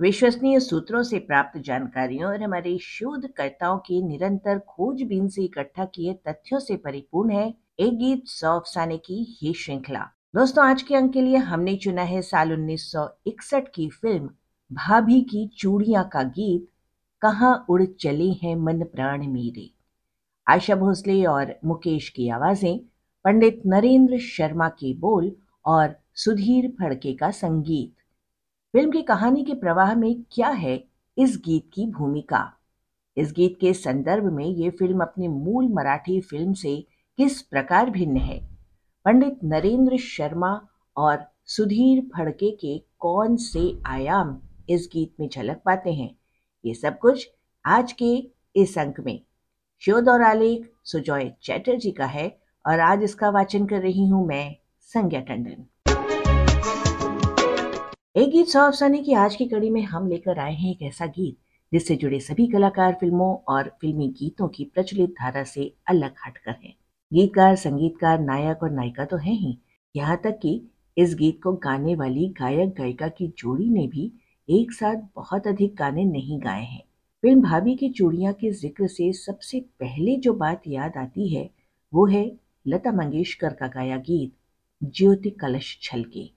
विश्वसनीय सूत्रों से प्राप्त जानकारियों और हमारे शोधकर्ताओं की निरंतर खोजबीन से इकट्ठा किए तथ्यों से परिपूर्ण है एक गीत सौ अफसाने की ये श्रृंखला। दोस्तों, आज के अंक के लिए हमने चुना है साल 1961 की फ़िल्म भाभी की चूड़िया का गीत, कहाँ उड़ चले हैं मन प्राण मेरे? आशा भोसले और मुकेश की आवाज़ें, पंडित नरेंद्र शर्मा के बोल और सुधीर फड़के का संगीत। फ़िल्म की कहानी के प्रवाह में क्या है इस गीत की भूमिका? इस गीत के संदर्भ में ये फ़िल्म अपनी मूल मराठी फ़िल्म से किस प्रकार भिन्न है? पंडित नरेंद्र शर्मा और सुधीर फड़के के कौन से आयाम इस गीत में झलक पाते हैं? ये सब कुछ आज के इस अंक में। शोध और आलेख सुजॉय चैटर्जी का है और आज इसका वाचन कर रही हूँ मैं संज्ञा टंडन। एक गीत सौ अफसाने की आज की कड़ी में हम लेकर आए हैं एक ऐसा गीत, जिससे जुड़े सभी कलाकार फ़िल्मों और फिल्मी गीतों की प्रचलित धारा से अलग हटकर हैं। गीतकार, संगीतकार, नायक और नायिका तो हैं ही। यहाँ तक कि इस गीत को गाने वाली गायक, गायिका की जोड़ी ने भी एक साथ बहुत अधिक गाने नहीं गाए हैं। फ़िल्म भाभी की चूड़िया के ज़िक्र से सबसे पहले जो बात याद आती है, वो है लता मंगेशकर का गाया गीत, ज्योति कलश छलके।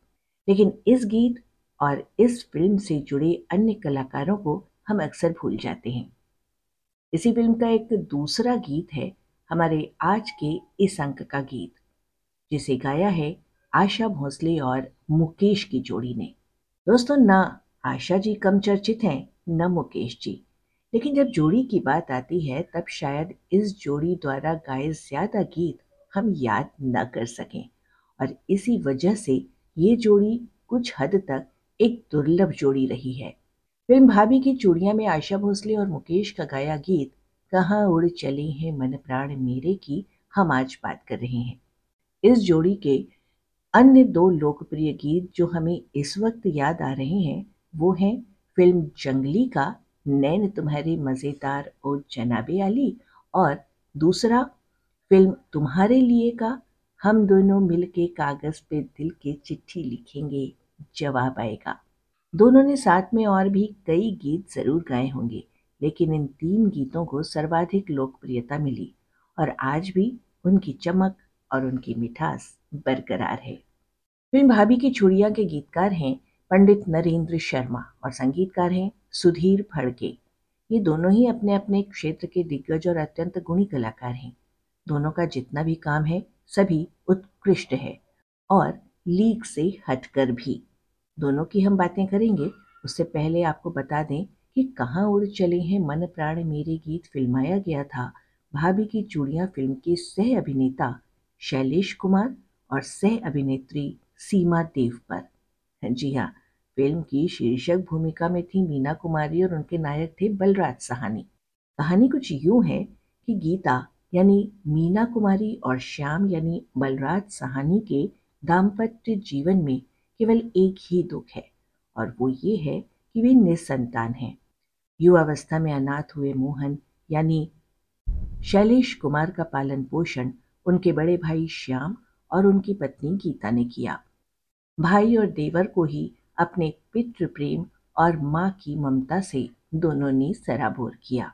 लेकिन इस गीत और इस फ़िल्म से जुड़े अन्य कलाकारों को हम अक्सर भूल जाते हैं। इसी फ़िल्म का एक दूसरा गीत है हमारे आज के इस अंक का गीत, जिसे गाया है आशा भोसले और मुकेश की जोड़ी ने। दोस्तों, ना आशा जी कम चर्चित हैं, न मुकेश जी। लेकिन जब जोड़ी की बात आती है, तब शायद इस जोड़ी द्वारा गाए ज़्यादा गीत हम याद न कर सकें। और इसी वजह से ये जोड़ी कुछ हद तक एक दुर्लभ जोड़ी रही है। फ़िल्म भाभी की चूड़िया में आशा भोसले और मुकेश का गाया गीत, कहाँ उड़ चले हैं मन प्राण मेरे की हम आज बात कर रहे हैं। इस जोड़ी के अन्य दो लोकप्रिय गीत जो हमें इस वक्त याद आ रहे हैं, वो हैं फ़िल्म जंगली का नैन तुम्हारे मज़ेदार ओ जनाबे आली और दूसरा फ़िल्म तुम्हारे लिए का हम दोनों मिल के कागज़ पे दिल के चिट्ठी लिखेंगे। जवाब आएगा। दोनों ने साथ में और भी कई गीत ज़रूर गाए होंगे, लेकिन इन तीन गीतों को सर्वाधिक लोकप्रियता मिली और आज भी उनकी चमक और उनकी मिठास बरकरार है। फ़िल्म भाभी की चूड़िया के गीतकार हैं पंडित नरेंद्र शर्मा और संगीतकार हैं सुधीर फड़के। ये दोनों ही अपने अपने क्षेत्र के दिग्गज और अत्यंत गुणी कलाकार हैं। दोनों का जितना भी काम है, सभी उत्कृष्ट है और लीग से हटकर भी। दोनों की हम बातें करेंगे, उससे पहले आपको बता दें कि कहाँ उड़ चले हैं मन प्राण मेरे गीत फिल्माया गया था। भाभी की चूड़ियाँ फ़िल्म के सह अभिनेता शैलेश कुमार और सह अभिनेत्री सीमा देव पर। जी हाँ फ़िल्म की शीर्षक भूमिका में थी मीना कुमारी और उनके नायक थे बलराज सहानी। कहानी कुछ यूँ है कि गीता यानी मीना कुमारी और श्याम यानी बलराज सहानी के दाम्पत्य जीवन में केवल एक ही दुख है, और वो ये है कि वे निसंतान हैं। युवावस्था में अनाथ हुए मोहन, यानी शैलेश कुमार का पालन पोषण उनके बड़े भाई श्याम और उनकी पत्नी गीता ने किया। भाई और देवर को ही अपने पितृ प्रेम और माँ की ममता से दोनों ने सराबोर किया।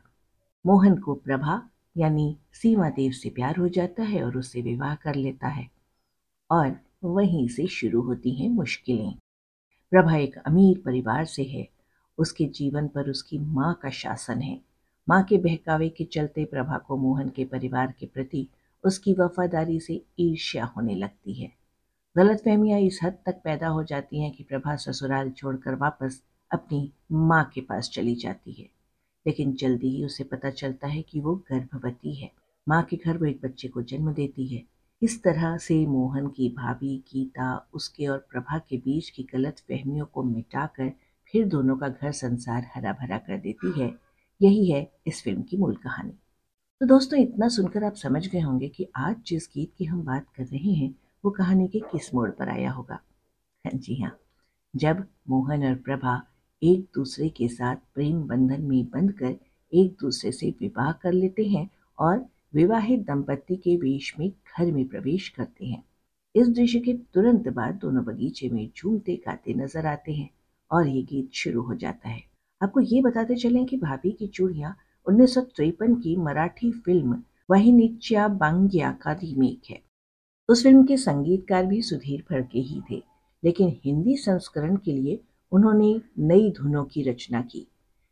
मोहन को प्रभा, यानी सीमा देव से प्यार हो जाता है और उससे विवाह कर लेता है। और वहीं से शुरू होती हैं मुश्किलें। प्रभा एक अमीर परिवार से है। उसके जीवन पर उसकी माँ का शासन है। माँ के बहकावे के चलते प्रभा को मोहन के परिवार के प्रति उसकी वफादारी से ईर्ष्या होने लगती है। गलतफहमियाँ इस हद तक पैदा हो जाती हैं कि प्रभा ससुराल छोड़कर वापस अपनी माँ के पास चली जाती है। लेकिन जल्दी ही उसे पता चलता है कि वो गर्भवती है। माँ के घर वो एक बच्चे को जन्म देती है। इस तरह से मोहन की भाभी, गीता, उसके और प्रभा के बीच की गलत फहमियों को मिटाकर फिर दोनों का घर संसार हरा भरा कर देती है। यही है इस फ़िल्म की मूल कहानी। तो दोस्तों, इतना सुनकर आप समझ गए होंगे कि आज जिस गीत की हम बात कर रहे हैं, वो कहानी के किस मोड़ पर आया होगा। जी हाँ जब मोहन और प्रभा एक दूसरे के साथ प्रेम बंधन में बंधकर एक दूसरे से विवाह कर लेते हैं और विवाहित दंपत्ति के वेश में घर में प्रवेश करते हैं। इस दृश्य के तुरंत बाद दोनों बगीचे में झूमते गाते नज़र आते हैं और ये गीत शुरू हो जाता है। आपको ये बताते चलें कि भाभी की चूड़ियाँ उन्नीस की मराठी फ़िल्म वही बांग्या का रीमेक है। उस फ़िल्म के संगीतकार भी सुधीर फड़के ही थे, लेकिन हिंदी संस्करण के लिए उन्होंने नई धुनों की रचना की।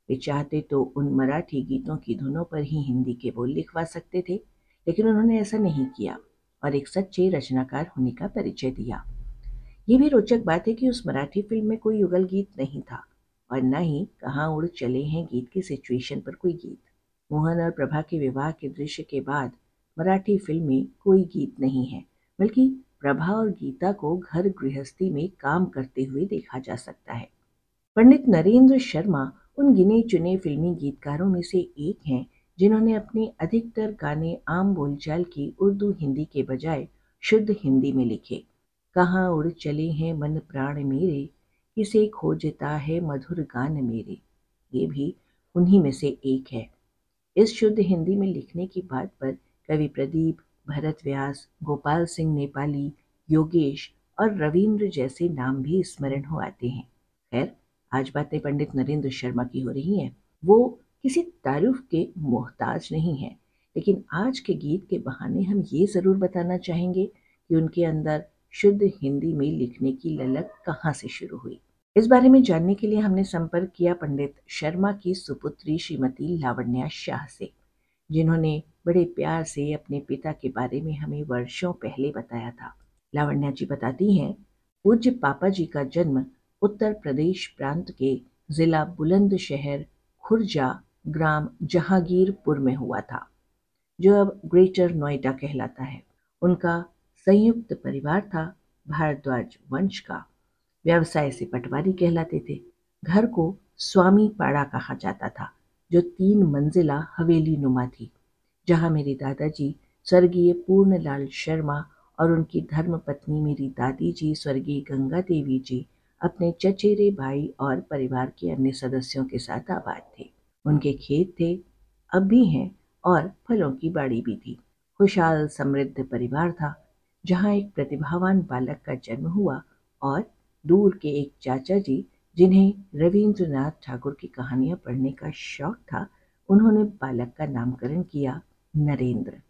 वे चाहते तो उन मराठी गीतों की धुनों पर ही हिंदी के बोल लिखवा सकते थे, लेकिन उन्होंने ऐसा नहीं किया और एक सच्चे रचनाकार होने का परिचय दिया। ये भी रोचक बात है कि उस मराठी फ़िल्म में कोई युगल गीत नहीं था और न ही कहाँ उड़ चले हैं गीत की सिचुएशन पर कोई गीत। मोहन और प्रभा के विवाह के दृश्य के बाद मराठी फ़िल्म में कोई गीत नहीं है, बल्कि प्रभा और गीता को घर गृहस्थी में काम करते हुए देखा जा सकता है। पंडित नरेंद्र शर्मा उन गिने चुने फिल्मी गीतकारों में से एक हैं, जिन्होंने अपने अधिकतर गाने आम बोलचाल की उर्दू, हिंदी के बजाय शुद्ध हिंदी में लिखे। कहाँ उड़ चले हैं मन प्राण मेरे, किसे खोजता है मधुर गान मेरे? ये भी उन्हीं में से एक है। इस शुद्ध हिंदी में लिखने की बात पर कवि प्रदीप, भरत व्यास, गोपाल सिंह नेपाली, योगेश और रविंद्र जैसे नाम भी स्मरण हो आते हैं। खैर आज बातें पंडित नरेंद्र शर्मा की हो रही हैं। वो किसी तारुफ के मोहताज नहीं है, लेकिन आज के गीत के बहाने हम ये ज़रूर बताना चाहेंगे कि उनके अंदर शुद्ध हिंदी में लिखने की ललक कहाँ से शुरू हुई। इस बारे में जानने के लिए हमने संपर्क किया पंडित शर्मा की सुपुत्री श्रीमती लावण्या शाह से, जिन्होंने बड़े प्यार से अपने पिता के बारे में हमें वर्षों पहले बताया था। लावण्या जी बताती हैं, पूज्य पापा जी का जन्म उत्तर प्रदेश प्रांत के जिला बुलंदशहर खुर्जा ग्राम जहांगीरपुर में हुआ था, जो अब ग्रेटर नोएडा कहलाता है। उनका संयुक्त परिवार था, भारद्वाज वंश का। व्यवसाय से पटवारी कहलाते थे। घर को स्वामी पाड़ा कहा जाता था, जो तीन मंजिला हवेली नुमा थी, जहाँ मेरे दादाजी, स्वर्गीय पूर्णलाल शर्मा और उनकी धर्म पत्नी मेरी दादी जी स्वर्गीय गंगा देवी जी अपने चचेरे भाई और परिवार के अन्य सदस्यों के साथ आबाद थे। उनके खेत थे, अब भी हैं और फलों की बाड़ी भी थी। खुशहाल, समृद्ध परिवार था, जहाँ एक प्रतिभावान बालक का जन्म हुआ और दूर के एक चाचा जी, जिन्हें रविंद्रनाथ ठाकुर की कहानियाँ पढ़ने का शौक था, उन्होंने बालक का नामकरण किया नरेंद्र।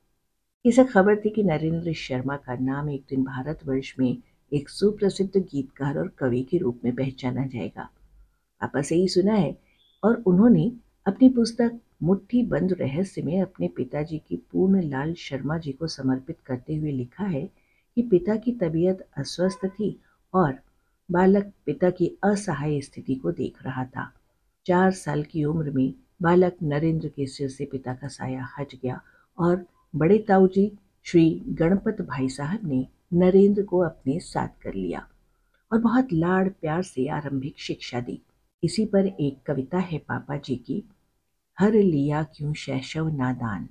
इसे खबर थी कि नरेंद्र शर्मा का नाम एक दिन भारतवर्ष में एक सुप्रसिद्ध गीतकार और कवि के रूप में पहचाना जाएगा। आपा से ही सुना है और उन्होंने अपनी पुस्तक मुट्ठी बंद रहस्य में अपने पिताजी की पूर्ण लाल शर्मा जी को समर्पित करते हुए लिखा है कि पिता की तबीयत अस्वस्थ थी और बालक पिता की असहाय स्थिति को देख रहा था। चार साल की उम्र में बालक नरेंद्र के सिर से पिता का साया हट गया और बड़े ताऊ जी श्री गणपत भाई साहब ने नरेंद्र को अपने साथ कर लिया और बहुत लाड़ प्यार से आरंभिक शिक्षा दी। इसी पर एक कविता है पापा जी की, हर लिया क्यों शैशव नादान?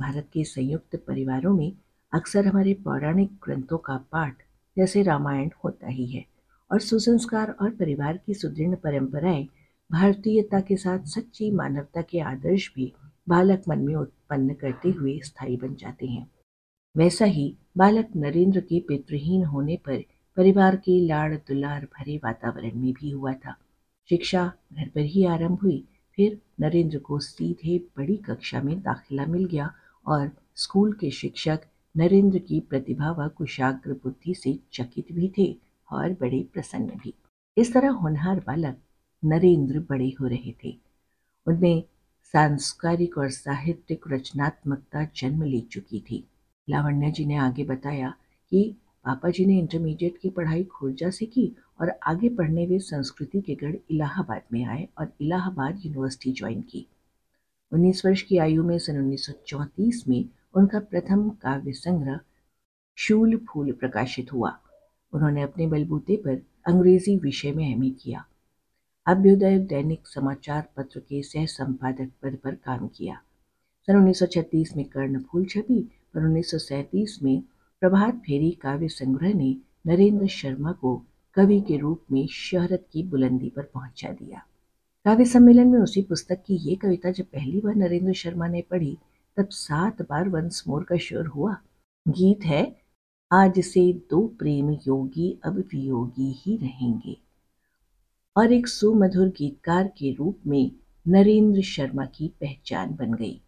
भारत के संयुक्त परिवारों में अक्सर हमारे पौराणिक ग्रंथों का पाठ जैसे रामायण होता ही है और सुसंस्कार और परिवार की सुदृढ़ परंपराएँ भारतीयता के साथ सच्ची मानवता के आदर्श भी बालक मन में उत्पन्न करते हुए स्थायी बन जाते हैं। वैसा ही बालक नरेंद्र के पितृहीन होने पर परिवार के लाड़ दुलार भरे वातावरण में भी हुआ था। शिक्षा घर पर ही आरंभ हुई, फिर नरेंद्र को सीधे बड़ी कक्षा में दाखिला मिल गया और स्कूल के शिक्षक नरेंद्र की प्रतिभा व कुशाग्र बुद्धि से चकित भी थे और बड़े प्रसन्न भी। इस तरह होनहार बालक नरेंद्र बड़े हो रहे थे। उनमें सांस्कारिक और साहित्यिक रचनात्मकता जन्म ले चुकी थी। लावण्या जी ने आगे बताया कि पापा जी ने इंटरमीडिएट की पढ़ाई खुर्जा से की और आगे पढ़ने वे संस्कृति के गढ़ इलाहाबाद में आए और इलाहाबाद यूनिवर्सिटी ज्वाइन की। 19 वर्ष की आयु में सन 1934 में उनका प्रथम काव्य संग्रह शूल फूल प्रकाशित हुआ। उन्होंने अपने बलबूते पर अंग्रेज़ी विषय में एम किया। अभ्युदय दैनिक समाचार पत्र के सह संपादक पद पर काम किया। सन 1936 में कर्णफूल छपी पर 1937 में प्रभात फेरी काव्य संग्रह ने नरेंद्र शर्मा को कवि के रूप में शहरत की बुलंदी पर पहुँचा दिया। काव्य सम्मेलन में उसी पुस्तक की ये कविता जब पहली बार नरेंद्र शर्मा ने पढ़ी, तब सात बार वंस मोर का शोर हुआ। गीत है, आज से दो प्रेम योगी अब वियोगी ही रहेंगे। और एक सुमधुर गीतकार के रूप में नरेंद्र शर्मा की पहचान बन गई।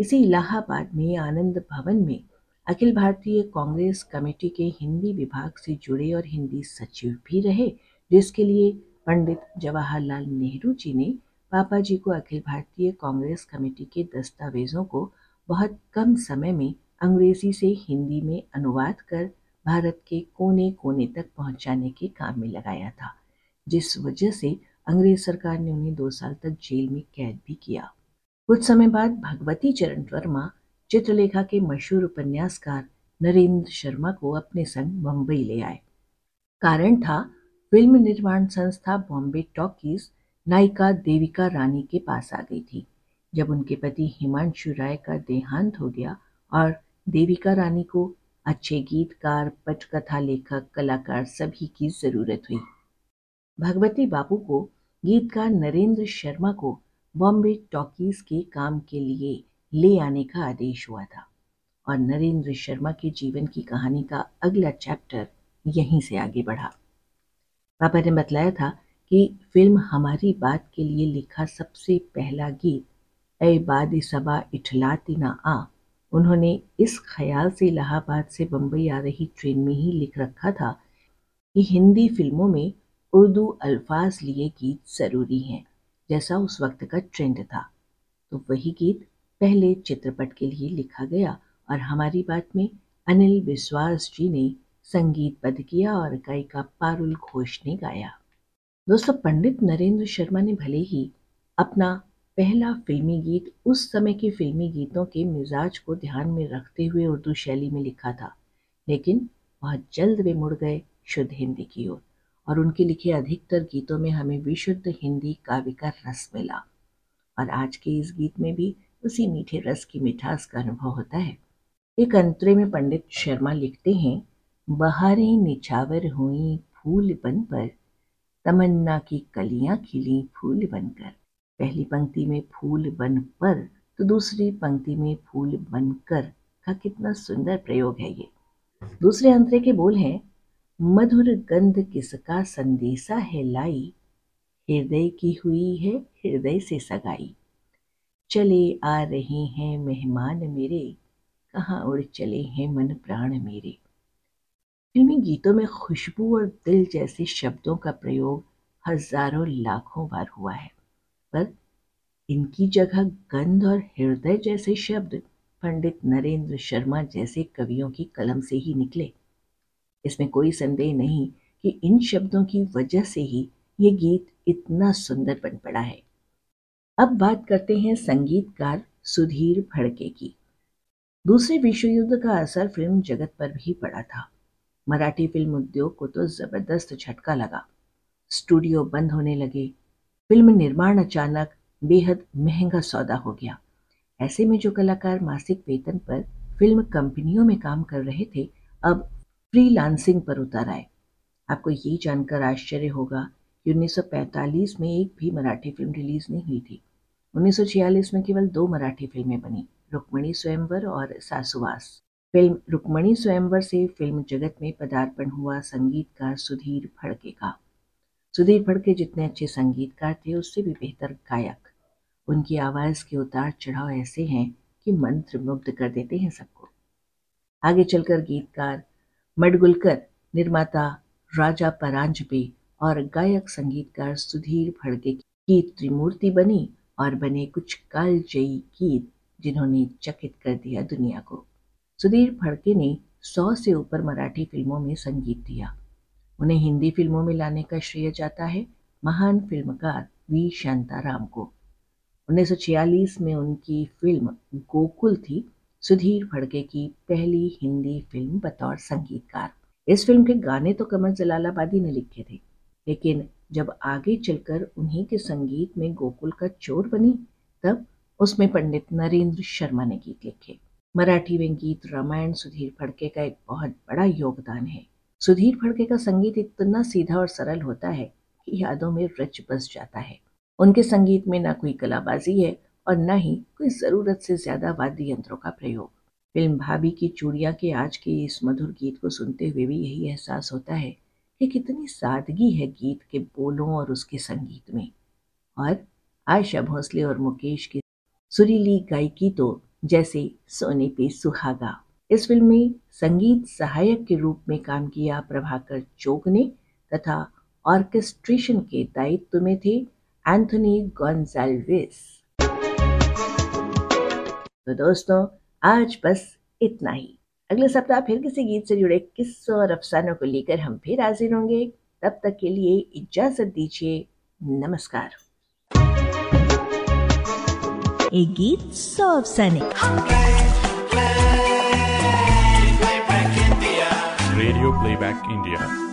इसी इलाहाबाद में आनंद भवन में अखिल भारतीय कांग्रेस कमेटी के हिंदी विभाग से जुड़े और हिंदी सचिव भी रहे, जिसके लिए पंडित जवाहरलाल नेहरू जी ने पापा जी को अखिल भारतीय कांग्रेस कमेटी के दस्तावेजों को बहुत कम समय में अंग्रेज़ी से हिंदी में अनुवाद कर भारत के कोने कोने तक पहुँचाने के काम में लगाया था, जिस वजह से अंग्रेज़ सरकार ने उन्हें दो साल तक जेल में कैद भी किया। कुछ समय बाद भगवती चरण वर्मा, चित्रलेखा के मशहूर उपन्यासकार नरेंद्र शर्मा को अपने संग मुंबई ले आए। कारण था फ़िल्म निर्माण संस्था बॉम्बे टॉकीज नायिका देविका रानी के पास आ गई थी। जब उनके पति हिमांशु राय का देहांत हो गया और देविका रानी को अच्छे गीतकार, पटकथा लेखक, कलाकार सभी की ज़रूरत हुई। भगवती बाबू को गीतकार नरेंद्र शर्मा को बॉम्बे टॉकीज के काम के लिए ले आने का आदेश हुआ था और नरेंद्र शर्मा के जीवन की कहानी का अगला चैप्टर यहीं से आगे बढ़ा। पापा ने बतलाया था कि फ़िल्म हमारी बात के लिए लिखा सबसे पहला गीत ए बाद सबा इठलाती ना आ उन्होंने इस ख्याल से इलाहाबाद से बम्बई आ रही ट्रेन में ही लिख रखा था कि हिंदी फ़िल्मों में उर्दू अल्फाज लिए गीत ज़रूरी हैं। जैसा उस वक्त का ट्रेंड था। तो वही गीत पहले चित्रपट के लिए लिखा गया और हमारी बात में अनिल विश्वास जी ने संगीतबद्ध किया और गायिका पारुल घोष ने गाया। दोस्तों, पंडित नरेंद्र शर्मा ने भले ही अपना पहला फिल्मी गीत उस समय के फिल्मी गीतों के मिजाज को ध्यान में रखते हुए उर्दू शैली में लिखा था, लेकिन बहुत जल्द वे मुड़ गए शुद्ध हिंदी की ओर। और उनके लिखे अधिकतर गीतों में हमें विशुद्ध हिंदी काव्य का रस मिला। और आज के इस गीत में भी उसी मीठे रस की मिठास का अनुभव होता है। एक अंतरे में पंडित शर्मा लिखते हैं, बहारें निछावर हुई फूल बन पर तमन्ना की कलियाँ खिली फूल बनकर। पहली पंक्ति में फूल बन पर तो दूसरी पंक्ति में फूल बनकर। का कितना सुंदर प्रयोग है ये। दूसरे अंतरे के बोल हैं मधुर गंध किसका संदेशा है लाई? हृदय की हुई है, हृदय से सगाई। चले आ रहे हैं मेहमान मेरे, कहाँ उड़ चले हैं मन प्राण मेरे? फिल्मी गीतों में खुशबू और दिल जैसे शब्दों का प्रयोग हज़ारों लाखों बार हुआ है? पर इनकी जगह गंध और हृदय जैसे शब्द पंडित नरेंद्र शर्मा जैसे कवियों की कलम से ही निकले। इसमें कोई संदेह नहीं कि इन शब्दों की वजह से ही ये गीत इतना सुंदर बन पड़ा है। अब बात करते हैं संगीतकार सुधीर फड़के की। दूसरे विश्व युद्ध का असर फ़िल्म जगत पर भी पड़ा था। मराठी फ़िल्म उद्योग को तो ज़बरदस्त झटका लगा। स्टूडियो बंद होने लगे। फ़िल्म निर्माण अचानक बेहद महँगा सौदा हो गया। ऐसे में जो कलाकार मासिक वेतन पर फ़िल्म कंपनियों में काम कर रहे थे, अब फ्रीलांसिंग पर उतर आए। आपको ये जानकर आश्चर्य होगा कि 1945 में एक भी मराठी फ़िल्म रिलीज़ नहीं हुई थी। 1946 में केवल दो मराठी फ़िल्में बनी, रुक्मणी स्वयंवर और सासुवास। फ़िल्म रुक्मणी स्वयंवर से फ़िल्म जगत में पदार्पण हुआ संगीतकार सुधीर फड़के का। सुधीर फड़के जितने अच्छे संगीतकार थे, उससे भी बेहतर गायक। उनकी आवाज़ के उतार चढ़ाव ऐसे हैं कि मंत्र मुग्ध कर देते हैं सबको। आगे चलकर गीतकार मडगुलकर, निर्माता राजा परांजपे और गायक संगीतकार सुधीर फड़के की त्रिमूर्ति बनी और बने कुछ कालजयी गीत जिन्होंने चकित कर दिया दुनिया को। सुधीर फड़के ने सौ से ऊपर मराठी फ़िल्मों में संगीत दिया। उन्हें हिंदी फ़िल्मों में लाने का श्रेय जाता है, महान फिल्मकार वी. शांताराम को। 1946 में उनकी फ़िल्म गोकुल थी सुधीर फड़के की पहली हिंदी फ़िल्म बतौर संगीतकार। इस फ़िल्म के गाने तो कमर जलालाबादी ने लिखे थे, लेकिन जब आगे चलकर उन्हीं के संगीत में गोकुल का चोर बनी, तब उसमें पंडित नरेंद्र शर्मा ने गीत लिखे। मराठी में गीत रामायण सुधीर फड़के का एक बहुत बड़ा योगदान है। सुधीर फड़के का संगीत इतना सीधा और सरल होता है कि यादों में रच बस जाता है। उनके संगीत में ना कोई कलाबाजी है और न ही कोई ज़रूरत से ज़्यादा वाद्य यंत्रों का प्रयोग। फ़िल्म भाभी की चूड़िया के आज के इस मधुर गीत को सुनते हुए भी यही एहसास होता है कि कितनी सादगी है गीत के बोलों और उसके संगीत में। और आयशा भोसले और मुकेश की सुरीली गायकी तो जैसे सोने पे सुहागा। इस फ़िल्म में संगीत सहायक के रूप में काम किया प्रभाकर चोग ने तथा ऑर्केस्ट्रेशन के दायित्व में थे एंथोनी गॉन्जाल्विस तो दोस्तों आज बस इतना ही। अगले सप्ताह फिर किसी गीत से जुड़े किस्सों और अफसानों को लेकर हम फिर हाजिर होंगे। तब तक के लिए इजाज़त दीजिए। नमस्कार। एक गीत सौ अफसाने। Radio Playback India.